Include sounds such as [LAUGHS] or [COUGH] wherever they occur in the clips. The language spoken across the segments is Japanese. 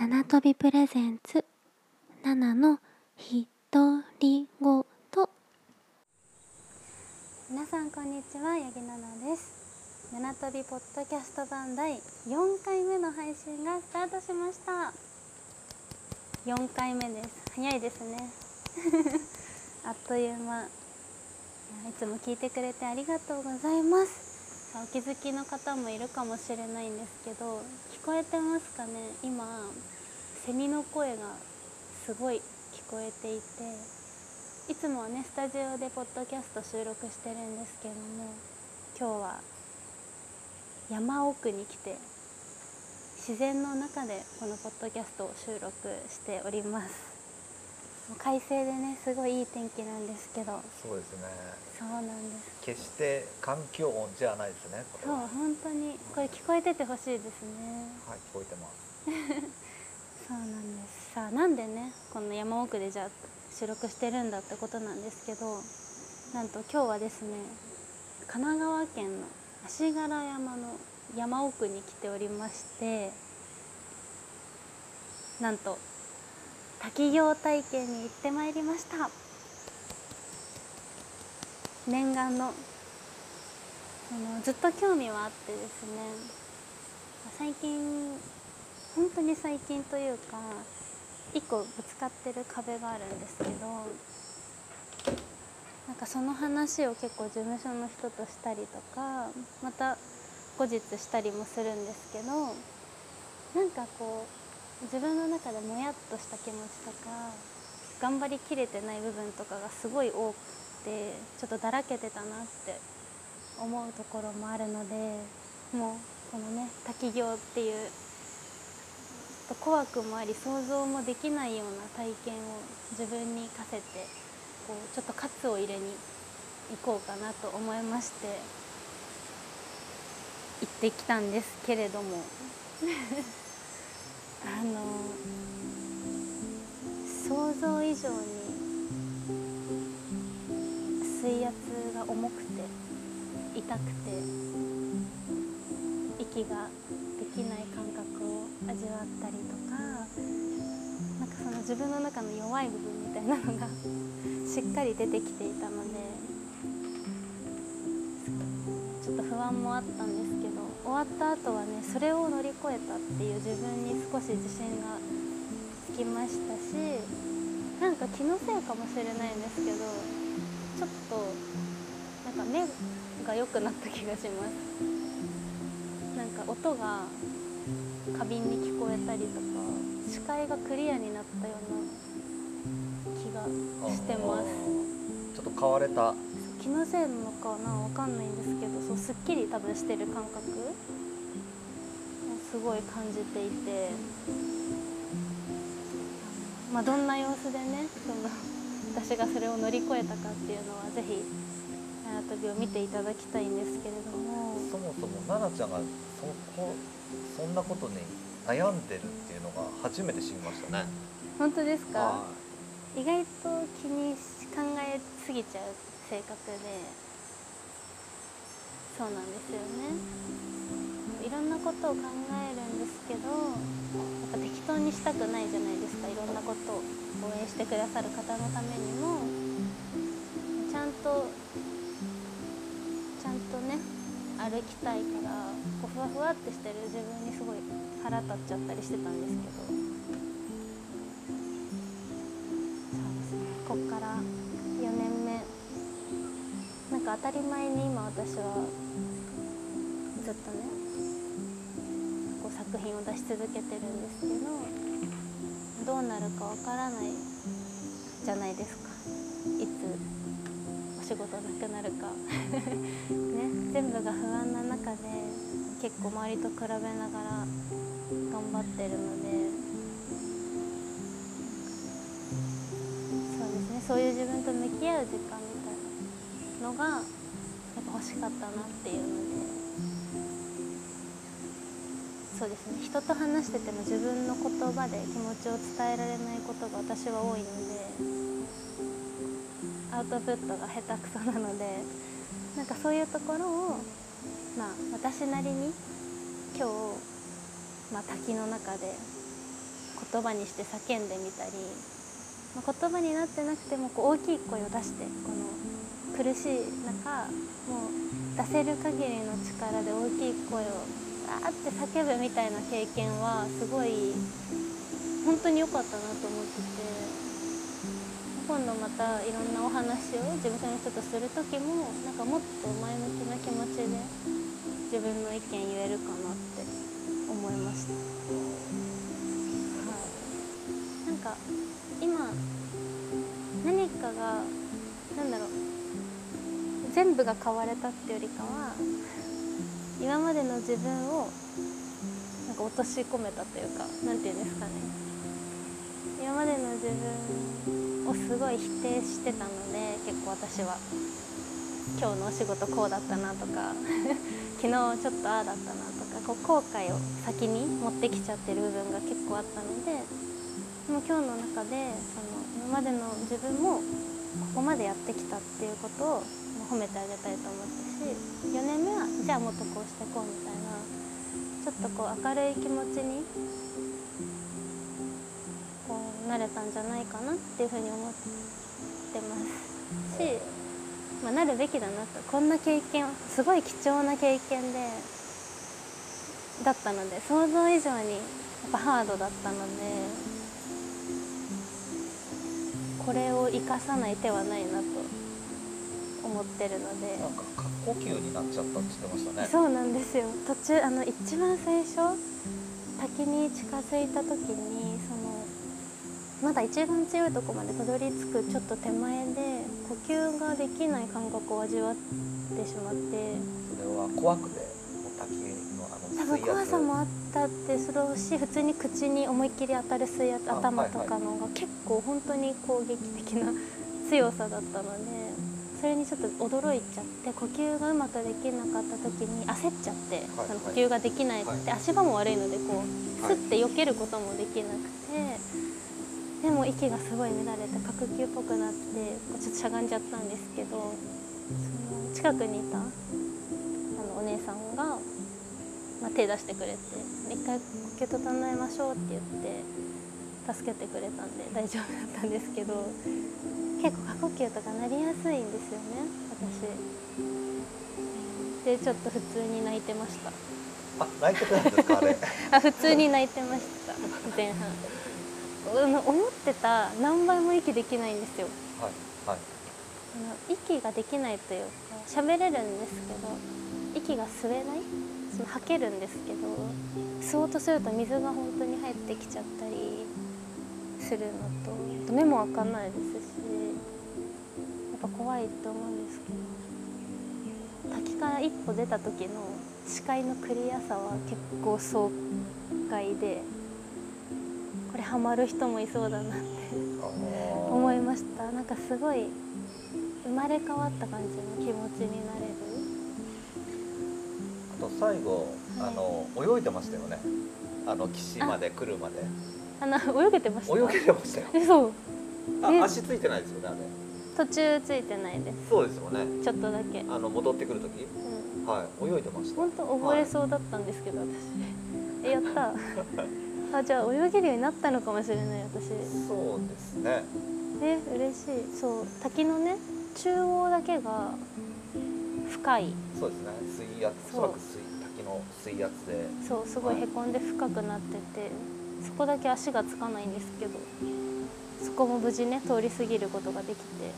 七飛びプレゼンツ。七の独り言皆さんこんにちは八木奈々です。七飛びポッドキャスト版第4回目の配信がスタートしました。4回目です。早いですね。[LAUGHS] あっという間。いつも聞いてくれてありがとうございます。お気づきの方もいるかもしれないんですけど聞こえてますかね？今セミの声がすごい聞こえていていつもはねスタジオでポッドキャスト収録してるんですけども今日は山奥に来て自然の中でこのポッドキャストを収録しております。快晴でねすごいいい天気なんですけど。そうですね。そうなんです。決して環境音じゃないですねそうは本当に。これ聞こえててほしいですね。はい聞こえてます。[LAUGHS] そうなんです。さあなんでねこの山奥でじゃあ収録してるんだってことなんですけどなんと今日はですね神奈川県の足柄山の山奥に来ておりましてなんと滝行体験に行ってまいりました。念願のそのずっと興味はあってですね。最近本当に最近というか一個ぶつかってる壁があるんですけどなんかその話を結構事務所の人としたりとかまた後日したりもするんですけどなんかこう自分の中でもやっとした気持ちとか頑張りきれてない部分とかがすごい多くてちょっとだらけてたなって思うところもあるのでもうこのね滝行っていう怖くもあり想像もできないような体験を自分に課せてこうちょっと喝を入れに行こうかなと思いまして行ってきたんですけれども。あの想像以上に水圧が重くて痛くて息ができない感覚を味わったりとかなんかその自分の中の弱い部分みたいなのがしっかり出てきていたのでちょっと不安もあったんですけど終わった後はねそれを乗り越えたっていう自分に少し自信がつきましたしなんか気のせいかもしれないんですけどちょっとなんか目が良くなった気がします。なんか音が過敏に聞こえたりとか視界がクリアになったような気がしてます。ちょっと変われた気のせいなのかなわかんないんですけどそうすっきり多分してる感覚。をすごい感じていて。まあどんな様子でねその私がそれを乗り越えたかっていうのはぜひ縄跳びを見ていただきたいんですけれども。そもそも奈々ちゃんがそこそんなことに悩んでるっていうのが初めて知りましたね。本当ですか？は意外と気にし考えすぎちゃう性格で。そうなんですよね。いろんなことを考えるんですけどやっぱ適当にしたくないじゃないですか。いろんなことを応援してくださる方のためにも。ちゃんとちゃんとね歩きたいからこうふわふわってしてる自分にすごい腹立っちゃったりしてたんですけど。か当たり前に今私はずっとねこう作品を出し続けてるんですけどどうなるかわからないじゃないですか。いつお仕事なくなるか。[LAUGHS] ね全部が不安な中で結構周りと比べながら頑張ってるので。そうですねそういう自分と向き合う時間のがやっぱ欲しかったなっていうので。そうですね。人と話してても自分の言葉で気持ちを伝えられないことが私は多いのでアウトプットが下手くそなのでなんかそういうところをまあ私なりに今日、まあ、滝の中で言葉にして叫んでみたり、まあ、言葉になってなくてもこう大きい声を出してこの苦しい中もう出せる限りの力で大きい声をあーって叫ぶみたいな経験はすごい本当に良かったなと思ってて今度またいろんなお話を事務所の人とする時もなんかもっと前向きな気持ちで自分の意見言えるかなって思いました。はい、なんか今何かがなんだろう全部が変われたっていうよりかは今までの自分をなんか落とし込めたというかなんていうんですかね。今までの自分をすごい否定してたので結構私は今日のお仕事こうだったなとか [LAUGHS] 昨日ちょっとああだったなとかこう後悔を先に持ってきちゃってる部分が結構あったのででも今日の中でその今までの自分もここまでやってきたっていうことを褒めてあげたいと思ったし4年目はじゃあもっとこうしてこうみたいなちょっとこう明るい気持ちにこうなれたんじゃないかなっていうふうに思ってますし、まあ、なるべきだなと。こんな経験すごい貴重な経験でだったので想像以上にやっぱハードだったのでこれを生かさない手はないなと。思ってるので。なんか過呼吸になっちゃったって言ってましたね。そうなんですよ。途中あの一番最初滝に近づいた時にそのまだ一番強いとこまでたどり着くちょっと手前で呼吸ができない感覚を味わってしまって。それは怖くて滝のあの多分怖さもあったってそれをし普通に口に思いっきり当たる水圧あ頭とかのが結構本当に攻撃的な強さだったのでそれにちょっと驚いちゃって呼吸がうまくできなかった時に焦っちゃって、はいその呼吸ができないって、は足場も悪いのでこうはい。スッて避けることもできなくて、でも息がすごい乱れて過呼吸っぽくなってちょっとしゃがんじゃったんですけどその近くにいたあのお姉さんが、まあ、手出してくれて「一回呼吸整えましょう」って言って助けてくれたんで大丈夫だったんですけど結構過呼吸とかなりやすいんですよね私。でちょっと普通に泣いてました。あ泣いてたんですかあれ？[LAUGHS] あ普通に泣いてました前半。あの思ってた何倍も息できないんですよ。はいはい。あの息ができないというか喋れるんですけど息が吸えない？その吐けるんですけど吸おうとすると水が本当に入ってきちゃったりするのと目も開かないです怖いと思うんですけど滝から一歩出た時の視界のクリアさは結構爽快でこれハマる人もいそうだなって思思いました。なんかすごい生まれ変わった感じの気持ちになれる。あと最後、はい。あの泳いでましたよね。あの岸まで来るまで。あの泳げてました？泳げてましたよ。あ足ついてないですよねあれ途中ついてないです。そうですよね。ちょっとだけ、あの戻ってくる時？うん、はい。泳いでました？本当溺れそうだったんですけど、私。えやった。[LAUGHS] あじゃあ泳げるようになったのかもしれない私。そうですね。え嬉しい。そう。滝のね中央だけが深い。そうですね。水圧おそう。そらく水滝の水圧で。そうすごい。へこんで深くなっててそこだけ足がつかないんですけどそこも無事ね通り過ぎることができて、はい、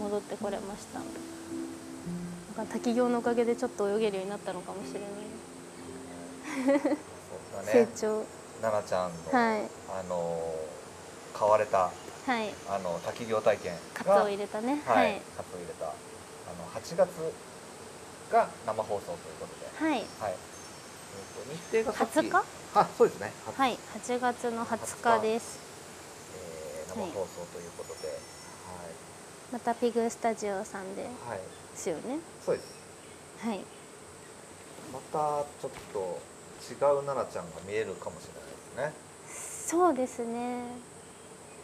戻ってこれました。滝行のおかげでちょっと泳げるようになったのかもしれない、そうだ成ね長。奈々ちゃんの、はい。あの買われたはい。あの滝行体験カがツを入れたね。ははい。い、カツを入れた。あの8月が生放送ということで、はい。はい。えっと日程がさっき20日あ、そうですね。ははい、8月の20日です。えー生放送ということで、またピグスタジオさんではい、はい、すよね。そうです。はい。またちょっと違う奈々ちゃんが見えるかもしれないですね。そうですね。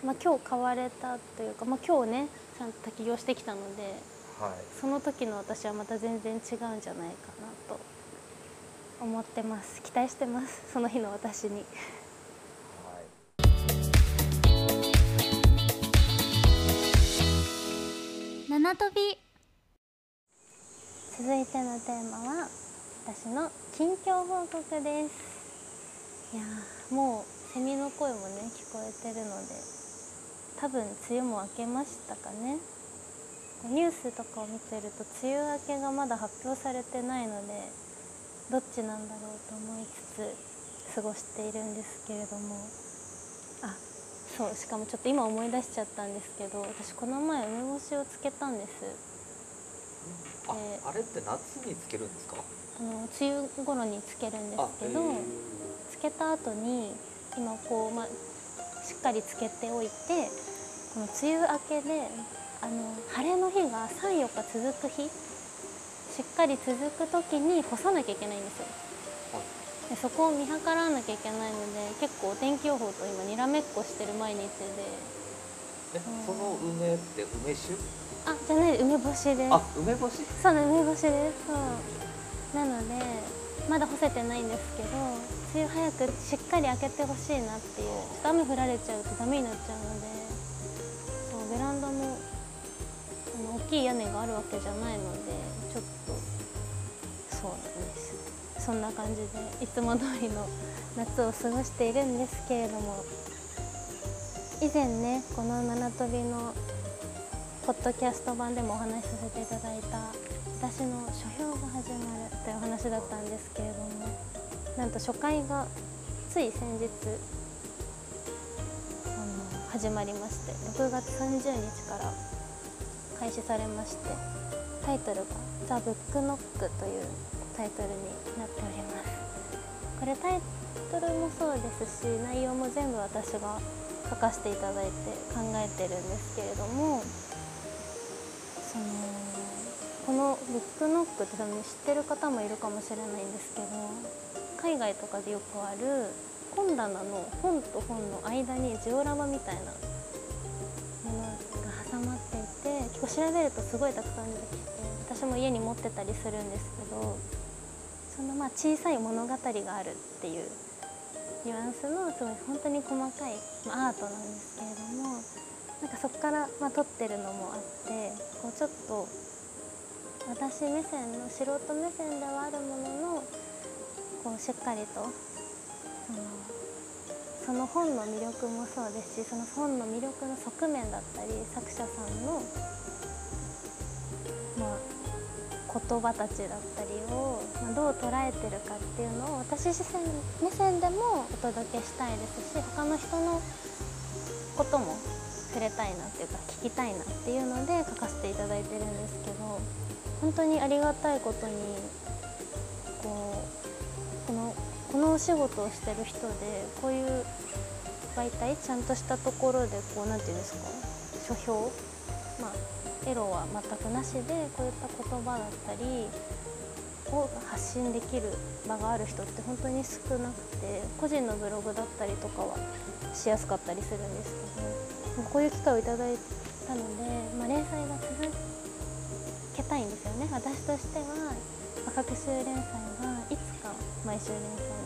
まあ今日買われたというか、まあ、今日ねちゃんと滝行してきたのではい。その時の私はまた全然違うんじゃないかなと思ってます。期待してます。その日の私に。七飛び。続いてのテーマは私の近況報告です。いやもうセミの声もね聞こえてるので多分梅雨も明けましたかね。ニュースとかを見てると梅雨明けがまだ発表されてないのでどっちなんだろうと思いつつ過ごしているんですけれども。あそうしかもちょっと今思い出しちゃったんですけど私この前梅干しをつけたんです。あえーあれって夏につけるんですか？あの梅雨頃につけるんですけどつけた後に今こう、ま、しっかりつけておいてこの梅雨明けであの晴れの日が34日続く日しっかり続く時に干さなきゃいけないんですよ。でそこを見計らわなきゃいけないので結構お天気予報と今にらめっこしてる毎日で。えその梅って梅酒？あじゃない梅干しです。あ梅干し？そうね梅干しです。そう。なのでまだ干せてないんですけど梅雨早くしっかり開けてほしいなっていう。ちょっと雨降られちゃうとダメになっちゃうのでそうベランダもあの大きい屋根があるわけじゃないのでちょっと。そうなんです。そんな感じでいつも通りの夏を過ごしているんですけれども。以前ねこの七飛びのポッドキャスト版でもお話しさせていただいた私の書評が始まるというお話だったんですけれどもなんと初回がつい先日あの始まりまして6月30日から開始されましてタイトルが「ザ・ブックノック」というタイトルになっております。これタイトルもそうですし内容も全部私が書かせていただいて考えてるんですけれどもそのこのブックノックって多分知ってる方もいるかもしれないんですけど海外とかでよくある本棚の本と本の間にジオラマみたいな構調べるとすごいたくさん出てきて私も家に持ってたりするんですけどそのまあ小さい物語があるっていうニュアンスのすごい本当に細かい、アートなんですけれどもなんかそこから、ま、撮ってるのもあってこうちょっと私目線の素人目線ではあるもののこうしっかりとそのその本の魅力もそうですしその本の魅力の側面だったり作者さんの、言葉たちだったりを、どう捉えてるかっていうのを私自身目線でもお届けしたいですし他の人のことも触れたいなっていうか聞きたいなっていうので書かせていただいてるんですけど本当にありがたいことにこうこのこのお仕事をしてる人でこういう媒体ちゃんとしたところでこうなんていうんですか書評エロは全くなしでこういった言葉だったりを発信できる場がある人って本当に少なくて個人のブログだったりとかはしやすかったりするんですけどこういう機会をいただいたので、まあ、連載が続けたいんですよね。私としては各週連載がいつか毎週連載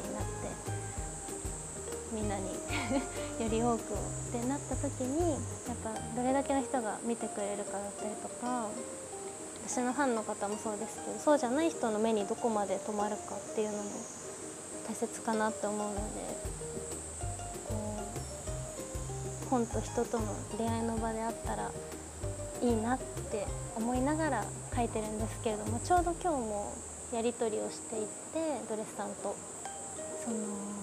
みんなに [LAUGHS] より多くってなった時にやっぱどれだけの人が見てくれるかだったりとか私のファンの方もそうですけどそうじゃない人の目にどこまで留まるかっていうのも大切かなって思うのでこう本と人との出会いの場であったらいいなって思いながら書いてるんですけれどもちょうど今日もやり取りをしていてドレスさんとその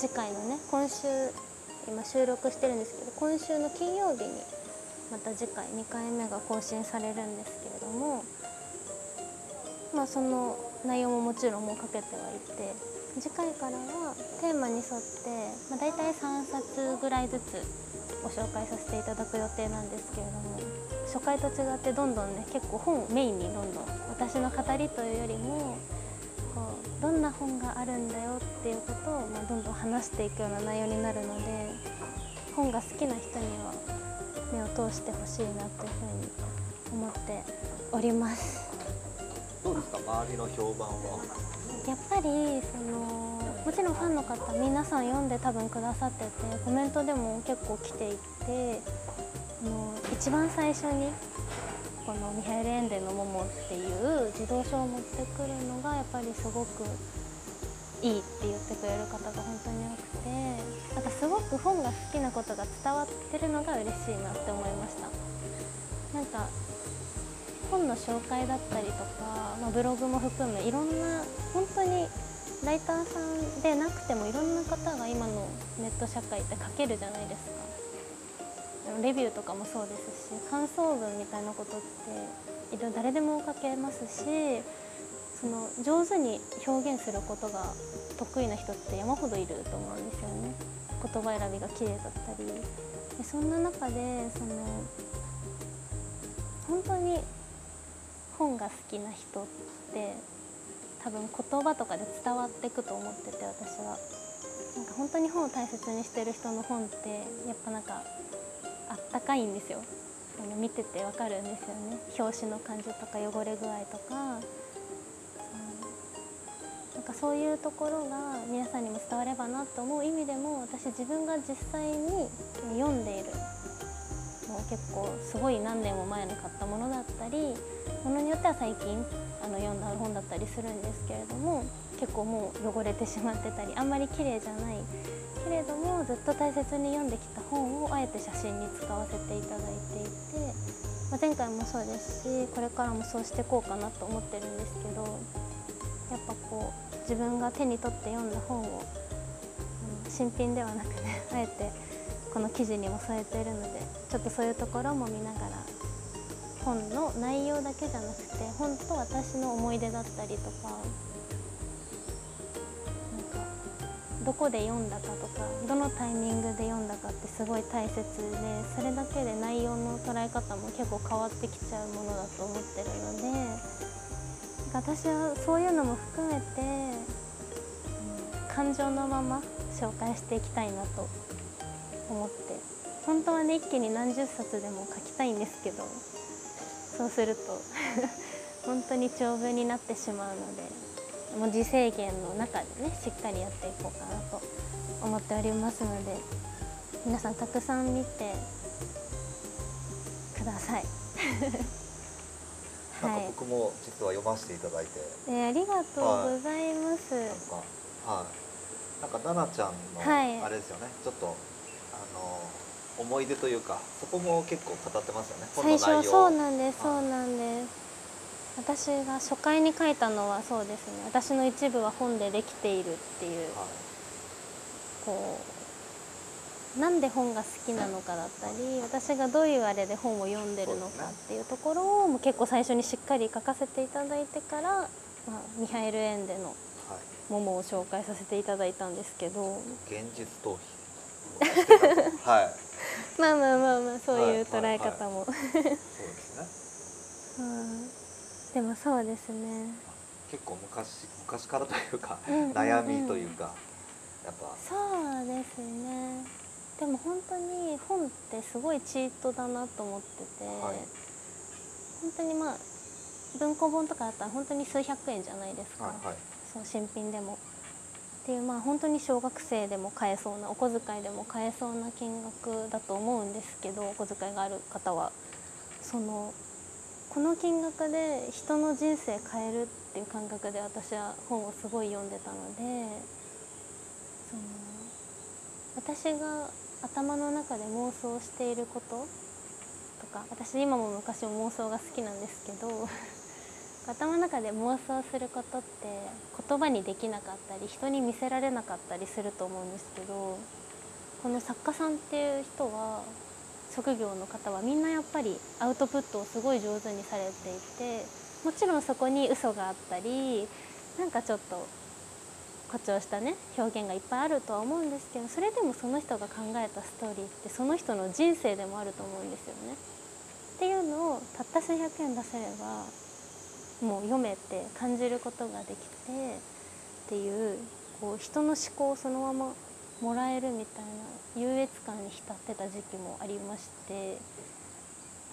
次回のね今週今収録してるんですけど今週の金曜日にまた次回2回目が更新されるんですけれどもまあその内容ももちろんもうかけてはいて次回からはテーマに沿って、まあ、大体3冊ぐらいずつご紹介させていただく予定なんですけれども初回と違ってどんどんね結構本メインにどんどん私の語りというよりもこうどんな本があるんだよっていうことを、まあ、どんどん話していくような内容になるので本が好きな人には目を通してほしいなというふうに思っております。どどうですか？周りの評判は？やっぱりそのもちろんファンの方皆さん読んで多分くださっててコメントでも結構来ていてあの一番最初にこのミハエル・エンデの「モモ」っていう児童書を持ってくるのがやっぱりすごくいいって言ってくれる方が本当に多くてなんかすごく本が好きなことが伝わってるのが嬉しいなって思いました。なんか本の紹介だったりとか、まあ、ブログも含めいろんな本当にライターさんでなくてもいろんな方が今のネット社会って書けるじゃないですか。レビューとかもそうですし感想文みたいなことって誰でも書けますしその上手に表現することが得意な人って山ほどいると思うんですよね。言葉選びが綺麗だったり。でそんな中でその本当に本が好きな人って多分言葉とかで伝わっていくと思ってて私は。なんか本当に本を大切にしてる人の本ってやっぱなんかあったかいんですよ。あの見ててわかるんですよね。表紙の感じとか汚れ具合とか。なんかそういうところが皆さんにも伝わればなと思う意味でも私自分が実際に読んでいる。もう結構すごい何年も前に買ったものだったりものによっては最近あの読んだ本だったりするんですけれども結構もう汚れてしまってたりあんまり綺麗じゃない。けれどもずっと大切に読んできた本をあえて写真に使わせていただいていて、まあ、前回もそうですしこれからもそうしてこうかなと思ってるんですけどやっぱこう自分が手に取って読んだ本を、うん、新品ではなくね [LAUGHS] あえてこの記事にも添えているのでちょっとそういうところも見ながら本の内容だけじゃなくて本と私の思い出だったりとかどこで読んだかとかどのタイミングで読んだかってすごい大切でそれだけで内容の捉え方も結構変わってきちゃうものだと思ってるので私はそういうのも含めて、感情のまま紹介していきたいなと思って本当はね一気に何十冊でも書きたいんですけどそうすると [LAUGHS] 本当に長文になってしまうので文字制限の中でねしっかりやっていこうかなと思っておりますので皆さんたくさん見てください。[LAUGHS] なんか僕も実は読ませていただいて、えー、ありがとうございます、はい、なんかはい。なんか奈々ちゃんのあれですよね、はい、ちょっとあの思い出というかそこも結構語ってますよね。最初そうなんです、そうなんです私が初回に書いたのはそうですね。私の一部は本でできているっていう、はい、こうなんで本が好きなのかだったり私がどういうあれで本を読んでるのかっていうところをも結構最初にしっかり書かせていただいてから、まあ、ミハエル・エンデの「モモ」を紹介させていただいたんですけど。現実逃避。[LAUGHS] はい。まあまあまあまあそういう捉え方も、そうですね、う [LAUGHS] んでもそうですね。結構昔昔からというか、うんうんうん、悩みというかやっぱ。そうですね。でも本当に本ってすごいチートだなと思ってて、はい、本当にまあ文庫本とかだったら本当に数百円じゃないですか、はいはい、そう新品でも。っていうまあ本当に小学生でも買えそうなお小遣いでも買えそうな金額だと思うんですけどお小遣いがある方はそのこの金額で人の人生変えるっていう感覚で私は本をすごい読んでたのでその私が頭の中で妄想していることとか私今も昔も妄想が好きなんですけど [LAUGHS] 頭の中で妄想することって言葉にできなかったり人に見せられなかったりすると思うんですけどこの作家さんっていう人は職業の方はみんなやっぱりアウトプットをすごい上手にされていてもちろんそこに嘘があったりなんかちょっと誇張したね表現がいっぱいあるとは思うんですけどそれでもその人が考えたストーリーってその人の人生でもあると思うんですよね。っていうのをたった数百円出せればもう読めて感じることができてっていうこう人の思考をそのままもらえるみたいな優越感に浸ってた時期もありまして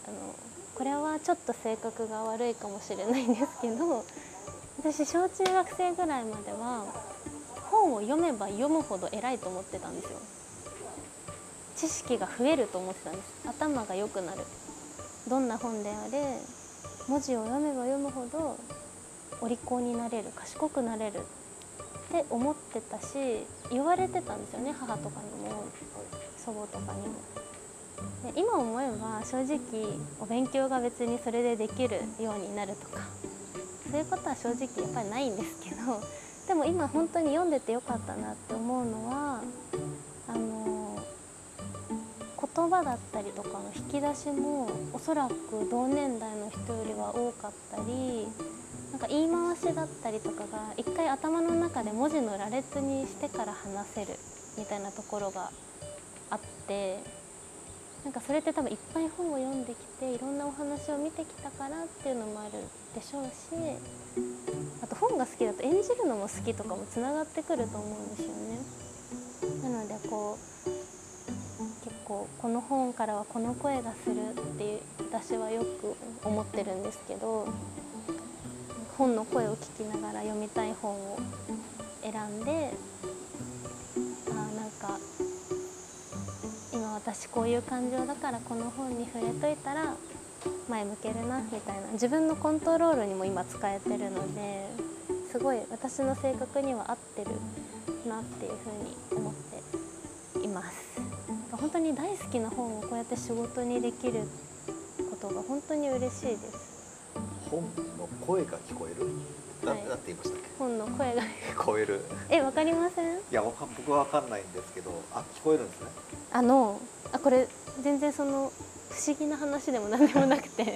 あのこれはちょっと性格が悪いかもしれないんですけど私小中学生ぐらいまでは本を読めば読むほど偉いと思ってたんですよ。知識が増えると思ってたんです。頭が良くなる。どんな本であれ文字を読めば読むほどお利口になれる賢くなれるって思ってたし言われてたんですよね母とかにも祖母とかにも。で今思えば正直お勉強が別にそれでできるようになるとかそういうことは正直やっぱりないんですけどでも今本当に読んでてよかったなって思うのはあの言葉だったりとかの引き出しもおそらく同年代の人よりは多かったりなんか言い回しだったりとかが一回頭の中で文字の羅列にしてから話せるみたいなところがあってなんかそれって多分いっぱい本を読んできていろんなお話を見てきたからっていうのもあるでしょうしあと本が好きだと演じるのも好きとかもつながってくると思うんですよね。なのでこう結構この本からはこの声がするって私はよく思ってるんですけど本の声を聞きながら読みたい本を選んであなんか今私こういう感情だからこの本に触れといたら前向けるなみたいな自分のコントロールにも今使えてるのですごい私の性格には合ってるなっていうふうに思っています。本当に大好きな本をこうやって仕事にできることが本当に嬉しいです。本の声が聞こえる？な,、んて言いましたっけ？本の声が。[LAUGHS] 聞こえる。えわかりません？いや僕はわかんないんですけどあ聞こえるんですね。あのあこれ全然その不思議な話でも何でもなくて、はい、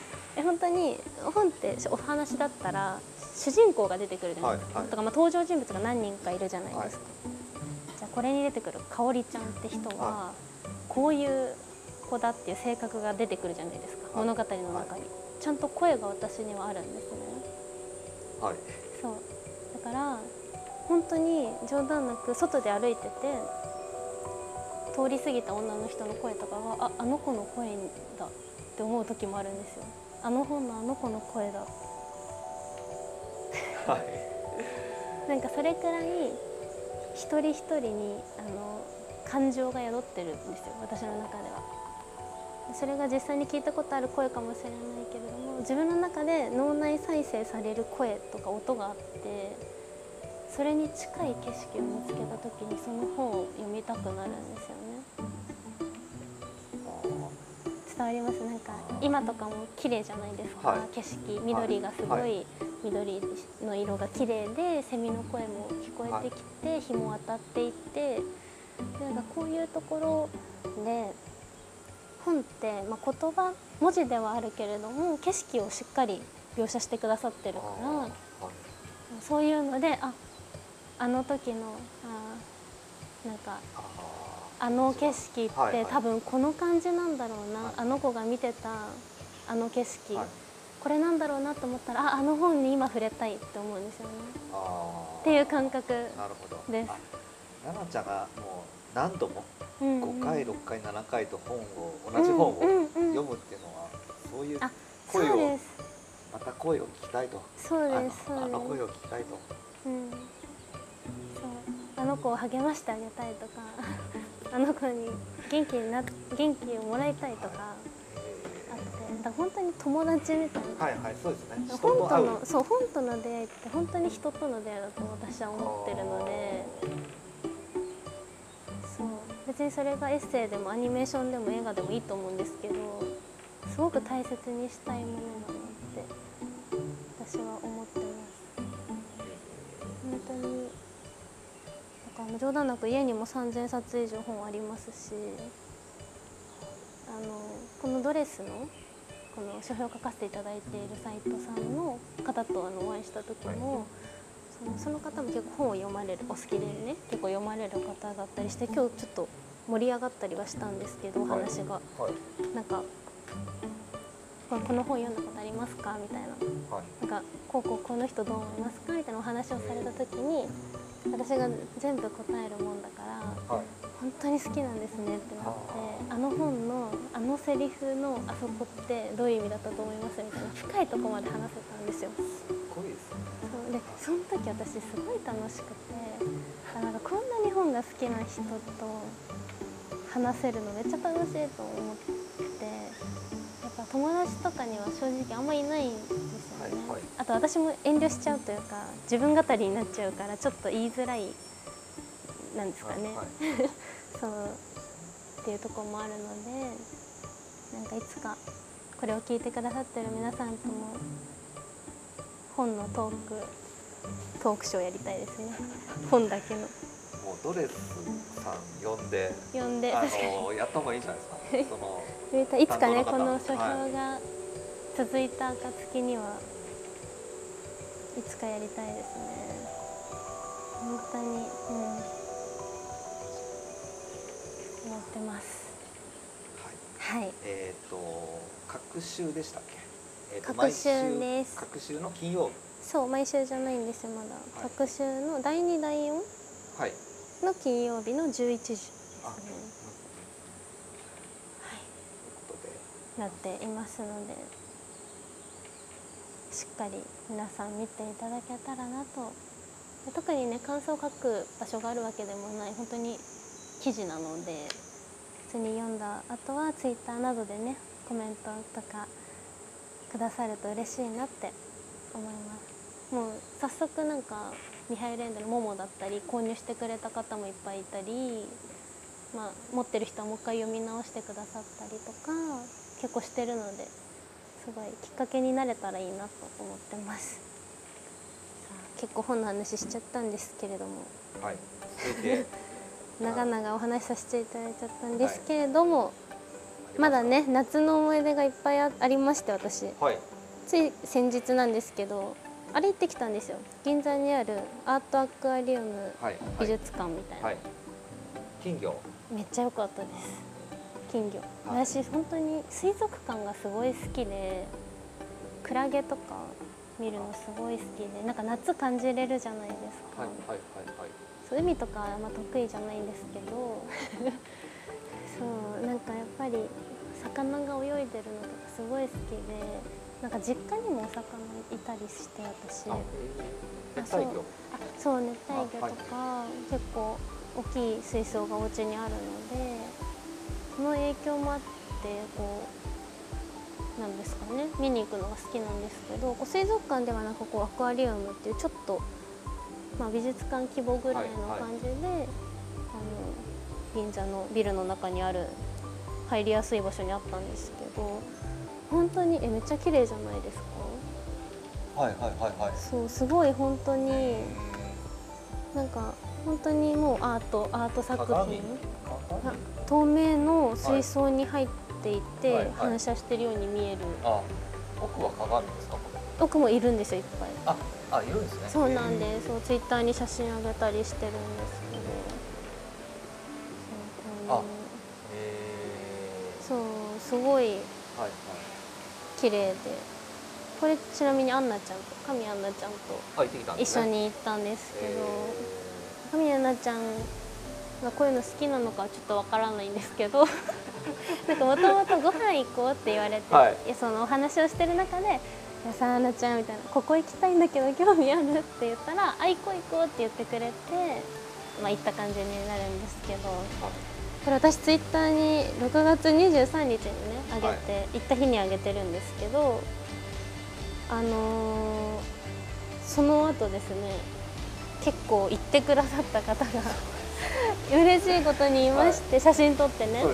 [LAUGHS] え本当に本ってお話だったら主人公が出てくるじゃないですか、はいはい、とかまあ登場人物が何人かいるじゃないですか、じゃあこれに出てくるかおりちゃんって人は、こういう子だっていう性格が出てくるじゃないですか、物語の中に。ちゃんと声が私にはあるんですね。はい、そうだから本当に冗談なく外で歩いてて通り過ぎた女の人の声とかがああの子の声だって思う時もあるんですよ。あの本のあの子の声だ。はい。なんかそれくらい一人一人にあの感情が宿ってるんですよ私の中では。それが実際に聞いたことある声かもしれないけれども自分の中で脳内再生される声とか音があってそれに近い景色を見つけた時にその本を読みたくなるんですよね。伝わります？なんか今とかも綺麗じゃないですか、はい、景色。緑がすごい緑の色が綺麗でセミの声も聞こえてきて日も当たっていってなんかこういうところで本って、まあ、言葉文字ではあるけれども景色をしっかり描写してくださってるから、はい、そういうのでああの時のあなんかあの景色って多分この感じなんだろうな、はい、あの子が見てたあの景色、はい、これなんだろうなと思ったらああの本に今触れたいって思うんですよね。っていう感覚です。奈々ちゃんがもう何度も5回6回7回と本を同じ本を読むっていうのはそういう声をまた声を聞きたいと。そうですあの声を聞きたいと、うん、そう。あの子を励ましてあげたいとか [LAUGHS] あの子に元気にな元気をもらいたいとか、あってだ本当に友達みたいな。はいはいそうですね。本とのそう本との出会いって本当に人との出会いだと私は思ってるので。そう。別にそれがエッセイでもアニメーションでも映画でもいいと思うんですけどすごく大切にしたいものだなって私は思ってます。本当に。なんか冗談なく家にも3,000冊以上本ありますしあのこのドレスのこの書評を書かせていただいている斉藤さんの方とあのお会いした時も、はいその方も結構本を読まれるお好きでね結構読まれる方だったりして今日ちょっと盛り上がったりはしたんですけど、話が、はい。はい、なんかこの本読んだことありますかみたいな,、はい、なんかこうこうこの人どう思いますかみたいなお話をされた時に私が全部答えるもんだから、はい、本当に好きなんですねってなってあの本のあのセリフのあそこってどういう意味だったと思いますみたいな深いとこまで話せたんですよ。ごいですね。そうでその時私すごい楽しくてあなんかこんなに本が好きな人と話せるのめっちゃ楽しいと思ってやっぱ友達とかには正直あんまいないんですよね、はいはい、あと私も遠慮しちゃうというか自分語りになっちゃうからちょっと言いづらいなんですかね、はいはい、[LAUGHS] そうっていうとこもあるのでなんかいつかこれを聞いてくださってる皆さんとも本のトークトークショーやりたいですね。本だけの。もうドレスさん呼んで。呼んで。あのやった方がいいんじゃないですか？[LAUGHS] そのいつかねこの書評が続いた暁には、い、つかやりたいですね。本当にうん。思ってます。はい、はい、えっ、ー、と各週でしたっけ？各週です。各週の金曜日。そう毎週じゃないんですよまだ、はい、各週の第2第4の金曜日の11時ですね、はい、なっていますのでしっかり皆さん見ていただけたらなと。特にね感想を書く場所があるわけでもない本当に記事なので普通に読んだ後はツイッターなどでねコメントとかくださると嬉しいなって思います。もう早速なんかミハイレンドの「モモ」だったり購入してくれた方もいっぱいいたり、まあ、持ってる人はもう一回読み直してくださったりとか結構してるのですごいきっかけになれたらいいなと思ってます。結構本の話しちゃったんですけれども。はい。[LAUGHS] 長々お話しさせていただいちゃったんですけれども、はいまだね夏の思い出がいっぱいありまして私、はい、つい先日なんですけどあれ行ってきたんですよ。銀座にあるアートアクアリウム美術館みたいな、はい。はい、金魚。めっちゃ良かったです。金魚。私本当に水族館がすごい好きでクラゲとか見るのすごい好きでなんか夏感じれるじゃないですか、はいはいはいはい、そう海とかあんま得意じゃないんですけど [LAUGHS] そうなんかやっぱり魚が泳いでるのとかすごい好きでなんか実家にもお魚いたりして私。あ熱帯魚？あそう熱帯魚とか、はい、結構大きい水槽がお家にあるのでその影響もあってこうなんですかね。見に行くのが好きなんですけどこう水族館ではなくこうアクアリウムっていうちょっと、まあ、美術館規模ぐらいの感じで、はい。はい、あの銀座のビルの中にある入りやすい場所にあったんですけど本当にえめっちゃ綺麗じゃないですか？はいはいはいはい。そうすごい本当になんか本当にもうアートアート作品？透明の水槽に入っていて、反射してるように見える、あ奥は鏡ですか？奥もいるんですよいっぱい。ああいるんですね。そうなんでそうツイッターに写真あげたりしてるんですそうすごい綺麗で。これちなみにアンナちゃんと神アンナちゃんと一緒に行ったんですけど神アンナちゃんがこういうの好きなのかはちょっとわからないんですけど [LAUGHS] なんかもともとご飯行こうって言われて、はい、そのお話をしてる中で「やさあなちゃん」みたいな「ここ行きたいんだけど興味ある?」って言ったら「あ行こう行こう」って言ってくれて、まあ、行った感じになるんですけど。これ私ツイッターに6月23日にねあげて、はい、行った日にあげてるんですけどあのー、その後ですね結構行ってくださった方が [LAUGHS] 嬉しいことに言いまして、はい、写真撮ってね、ね、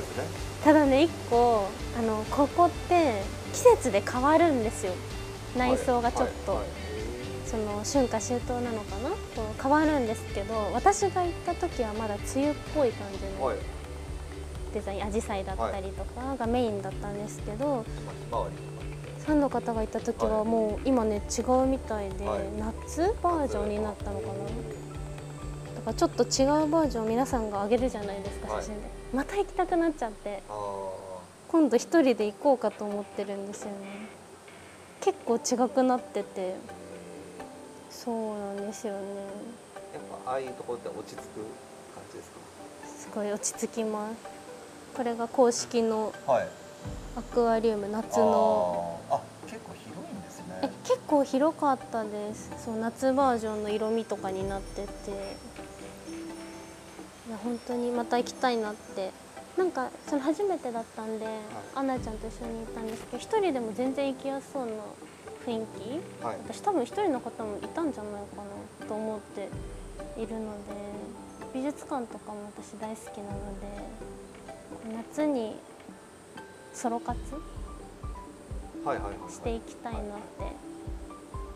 ただね1個あのここって季節で変わるんですよ。内装がちょっと、はい、その春夏秋冬なのかなこう変わるんですけど私が行った時はまだ梅雨っぽい。感じの。デザインアジサイだったりとかがメインだったんですけど、ファンの方がいた時はもう今ね違うみたいで、夏バージョンになったのかな。だからちょっと違うバージョン皆さんが上げるじゃないですか写真で、また行きたくなっちゃって。今度一人で行こうかと思ってるんですよね。結構違くなってて。そうなんですよね。やっぱああいうところで落ち着く感じですか？すごい落ち着きますこれが公式のアクアリウム夏の。あ結構広いんですね。え結構広かったです。そう夏バージョンの色味とかになってて。いや本当にまた行きたいなって。なんかその初めてだったんで、はい、アナちゃんと一緒に行ったんですけど一人でも全然行きやすそうな雰囲気、はい、私多分一人の方もいたんじゃないかなと思っているので美術館とかも私大好きなので夏にソロ活していきたいなって。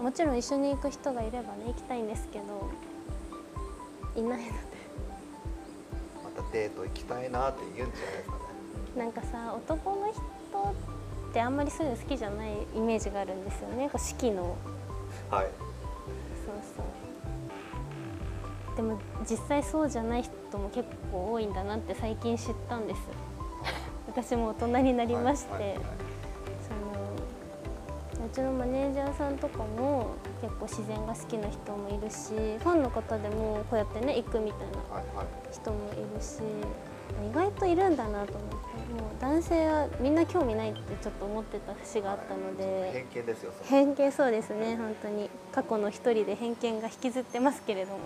もちろん一緒に行く人がいればね行きたいんですけどいないので。またデート行きたいなって言うんじゃないですかね。なんかさ男の人ってあんまりそういうの好きじゃないイメージがあるんですよね。式の。はい。そうそうでも実際そうじゃない人も結構多いんだなって最近知ったんです。[LAUGHS] 私も大人になりまして、はいはいはい。ちのマネージャーさんとかも結構自然が好きな人もいるしファンの方でもこうやってね行くみたいな人もいるし、意外といるんだなと思って男性はみんな興味ないってちょっと思ってた節があったので、偏見ですよ偏見そうですね本当に。過去の一人で偏見が引きずってますけれども。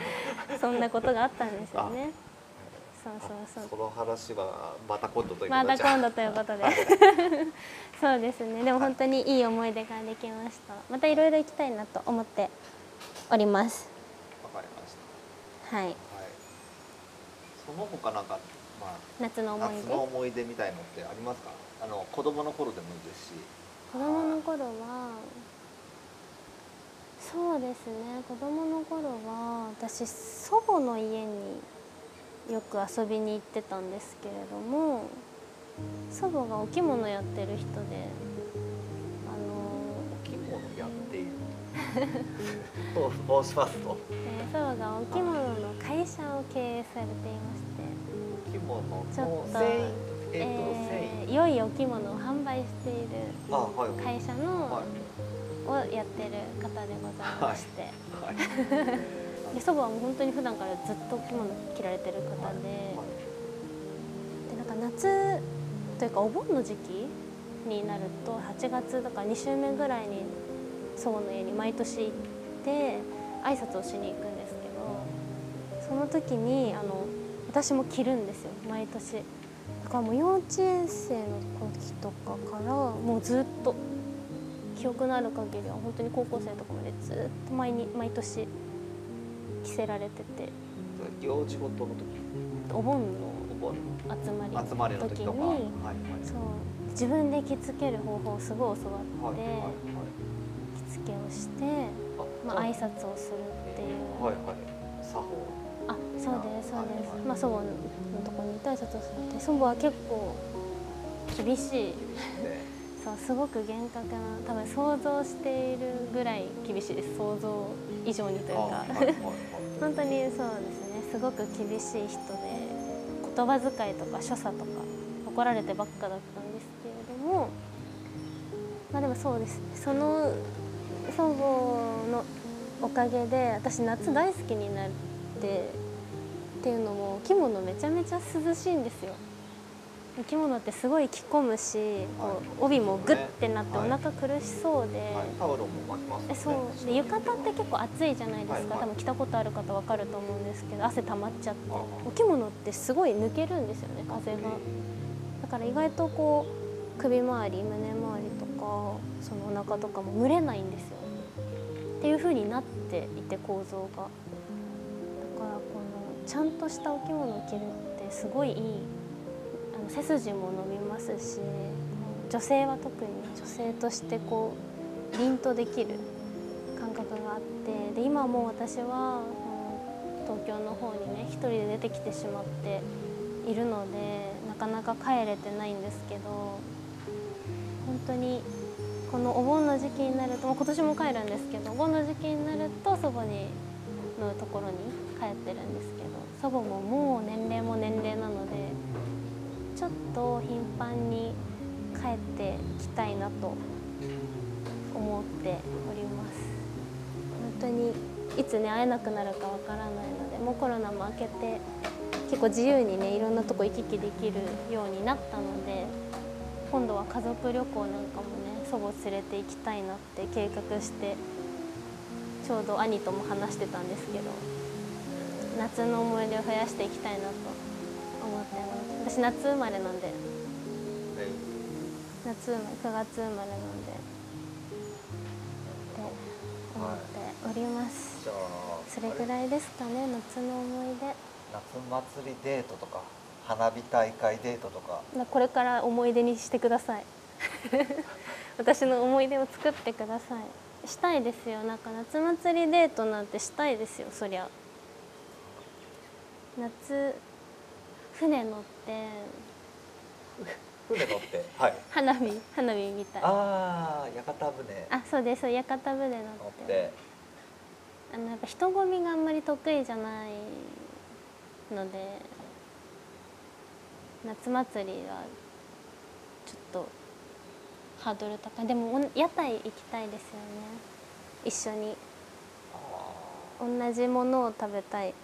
[LAUGHS] そんなことがあったんですよね。そうそうそう。その話はまた今度ということで。また今度ということで。[LAUGHS] そうですね。でも本当にいい思い出ができました。またいろいろ行きたいなと思っております。わかりました。はい、はい、その他なんかまあ夏の思い出？夏の思い出みたいのってありますか？あの子供の頃でもいいですし。子供の頃はそうですね。子供の頃は私祖母の家によく遊びに行ってたんですけれども祖母がお着物やってる人であのお着物やっている。[LAUGHS] 申しますと、えー、祖母がお着物の会社を経営されていまして物のちょっとえー、良いお着物を販売している会社の、はい、をやってる方でございまして。はい。はい。[LAUGHS] で祖母はもう本当に普段からずっと着物着られてる方で。でなんか夏というかお盆の時期になると8月だから2週目ぐらいに祖母の家に毎年行って挨拶をしに行くんですけどその時にあの私も着るんですよ毎年。だからもう幼稚園生の時とかからもうずっと記憶のある限りは本当に高校生とかまでずっと毎に毎年着せられてて。行事ごとの時？お盆の集まり集まりの時に、はいはい、そう。自分で着付ける方法をすごい教わって、はいはいはい、着付けをしてまあ挨拶をするっていう、はいはい、作法あそうですそうです、まあ祖母のとこに行って挨拶をするって祖母は結構厳しい、[LAUGHS] そうすごく厳格な多分想像しているぐらい厳しいです。想像以上にというか。[LAUGHS] 本当にそうですね。すごく厳しい人で言葉遣いとか所作とか怒られてばっかだったんですけれども。まあでもそうですね。その祖母のおかげで私夏大好きになってっていうのも着物めちゃめちゃ涼しいんですよ。生き物ってすごい着込むし、こう帯もグッてなってお腹苦しそうで、タオルも巻きます、えそう。で浴衣って結構暑いじゃないですか、多分着たことある方わかると思うんですけど汗溜まっちゃって。お着物ってすごい抜けるんですよね風が。だから意外とこう首周り胸周りとかそのお腹とかも蒸れないんですよ。っていう風になっていて構造が。だからこのちゃんとしたお着物を着るってすごいいい背筋も伸びますし女性は特に女性としてこう凛とできる感覚があってで今もう私は東京の方にね一人で出てきてしまっているのでなかなか帰れてないんですけど本当にこのお盆の時期になると今年も帰るんですけどお盆の時期になると祖母にのところに帰ってるんですけど祖母ももう年齢も年齢なのでちょっと頻繁に帰ってきたいなと思っております。本当にいつね会えなくなるかわからないのでもうコロナも明けて結構自由にねいろんなとこ行き来できるようになったので今度は家族旅行なんかもね祖母連れて行きたいなって計画してちょうど兄とも話してたんですけど夏の思い出を増やしていきたいなと思ってます。私夏生まれなんで。夏生まれ9月生まれなんで。って思っております、はい、それぐらいですかね夏の思い出。夏祭りデートとか花火大会デートとか。これから思い出にしてください。[LAUGHS] 私の思い出を作ってくださいしたいですよ。なんか夏祭りデートなんてしたいですよ。そりゃ。夏船乗って。船乗って？はい。花火花火みたい。ああ屋形船。あそうです屋形船乗って。あのやっぱ人混みがあんまり得意じゃないので夏祭りはちょっとハードル高い。でも屋台行きたいですよね。一緒に。同じものを食べたい。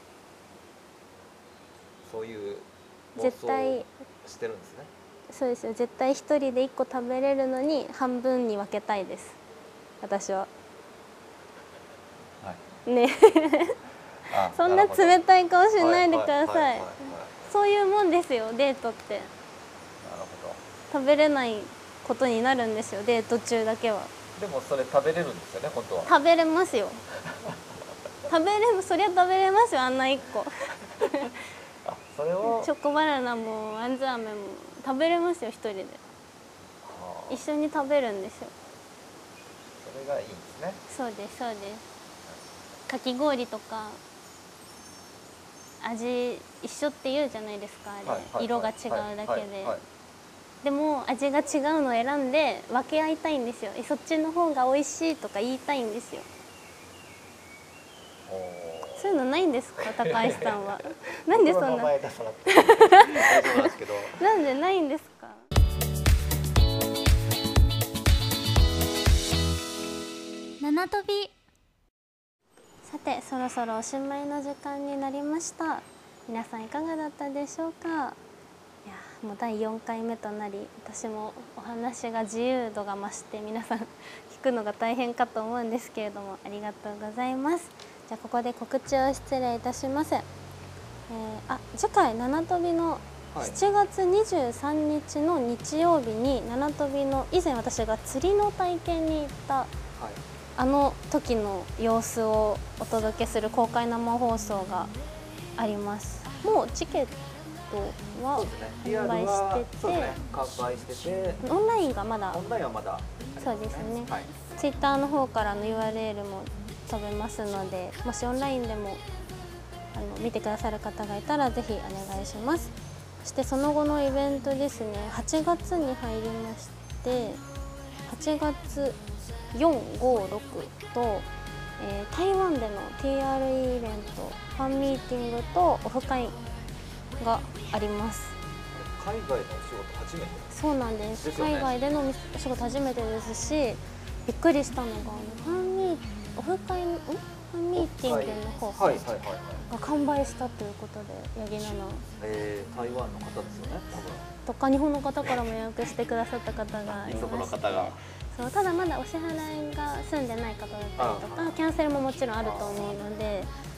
そういう絶対してるんですね。そうですよ。絶対一人で一個食べれるのに半分に分けたいです。私は、はい、ね。[LAUGHS] そんな冷たい顔しないでください。そういうもんですよデートって。食べれないことになるんですよ。デート中だけは。でもそれ食べれるんですよね本当は。食べれますよ。[LAUGHS] 食べれそりゃ食べれますよあんな一個。あそれをチョコバナナもあんず飴も食べれますよ一人で。一緒に食べるんですよ。それがいいんですね。そうですそうです。かき氷とか味一緒って言うじゃないですかあれ、はいはい、色が違うだけで、でも味が違うのを選んで分け合いたいんですよ。そっちの方が美味しいとか言いたいんですよ。そういうのないんですか？高橋さんは。[LAUGHS] なんでそんな？[LAUGHS] なんでないんですか？七飛び。さてそろそろおしまいの時間になりました。皆さんいかがだったでしょうか？もう第4回目となり私もお話が自由度が増して皆さん聞くのが大変かと思うんですけれどもありがとうございます。じゃあここで告知を失礼いたします、えー、あ次回七飛びの7月23日の日曜日に七飛びの以前私が釣りの体験に行った、はい。あの時の様子をお届けする公開生放送があります。もうチケットは販売してて、売してて。オンラインがまだ。オンラインはまだ、そうですね、はい、ツイッターの方からの URL も飛べますのでもしオンラインでもあの見てくださる方がいたらぜひお願いします。そしてその後のイベントですね。8月に入りまして8月456と、えー、台湾での TRE イベントファンミーティングとオフ会があります。海外のお仕事初めて？そうなんです、ね、海外でのお仕事初めてですしびっくりしたのがファンミーオフ会んファンミーティングの方が完売したということで八木奈。々、えー、台湾の方ですよねとか日本の方からも予約してくださった方がいましてそうただまだお支払いが済んでない方だったりとかキャンセルももちろんあると思うのであ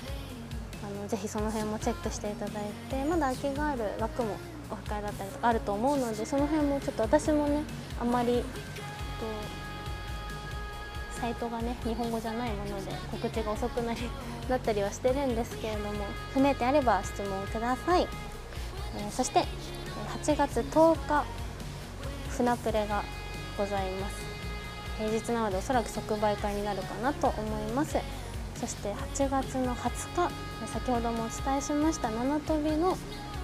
のぜひその辺もチェックしていただいてまだ空きがある枠もお控えだったりとかあると思うのでその辺もちょっと私もねあんまりサイトがね日本語じゃないもので告知が遅くなりなったりはしてるんですけれども不明点あれば質問ください、えー、そして8月10日船プレがございます。平日なのでおそらく即売会になるかなと思います。そして8月の20日先ほどもお伝えしました七飛びの、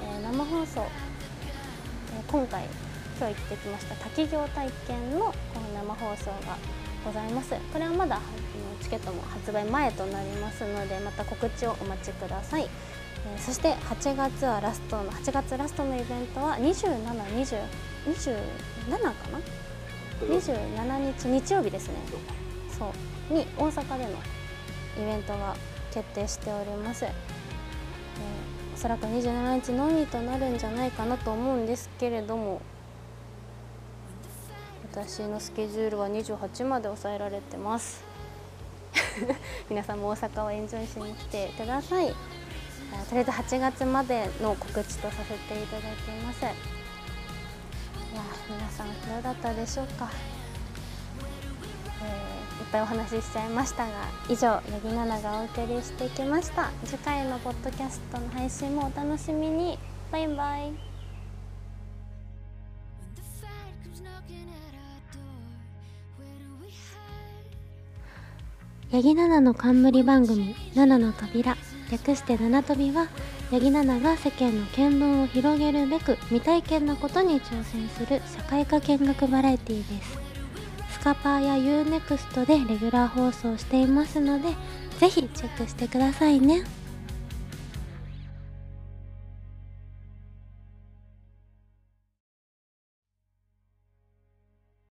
え生放送、え今回今日行ってきました滝行体験のこの生放送がございます。これはまだチケットも発売前となりますのでまた告知をお待ちください、えそして8月はラストの8月ラストのイベントは2720 27かな？27日日曜日ですね。そう。に大阪でのベントが決定しております、えー、おそらく27日のみとなるんじゃないかなと思うんですけれども私のスケジュールは28まで抑えられてます。[LAUGHS] 皆さんも大阪をエンジョイしに来てください。とりあえず8月までの告知とさせていただいています。いや皆さんどうだったでしょうか、っぱいお話ししちゃいましたが以上八木奈々がお送りしてきました。次回のポッドキャストの配信もお楽しみに。バイバイ。八木奈々の冠番組「七の扉」略して「七飛び」は八木奈々が世間の見聞を広げるべく未体験なことに挑戦する社会科見学バラエティーです。カパーや UNEXT でレギュラー放送していますのでぜひチェックしてくださいね。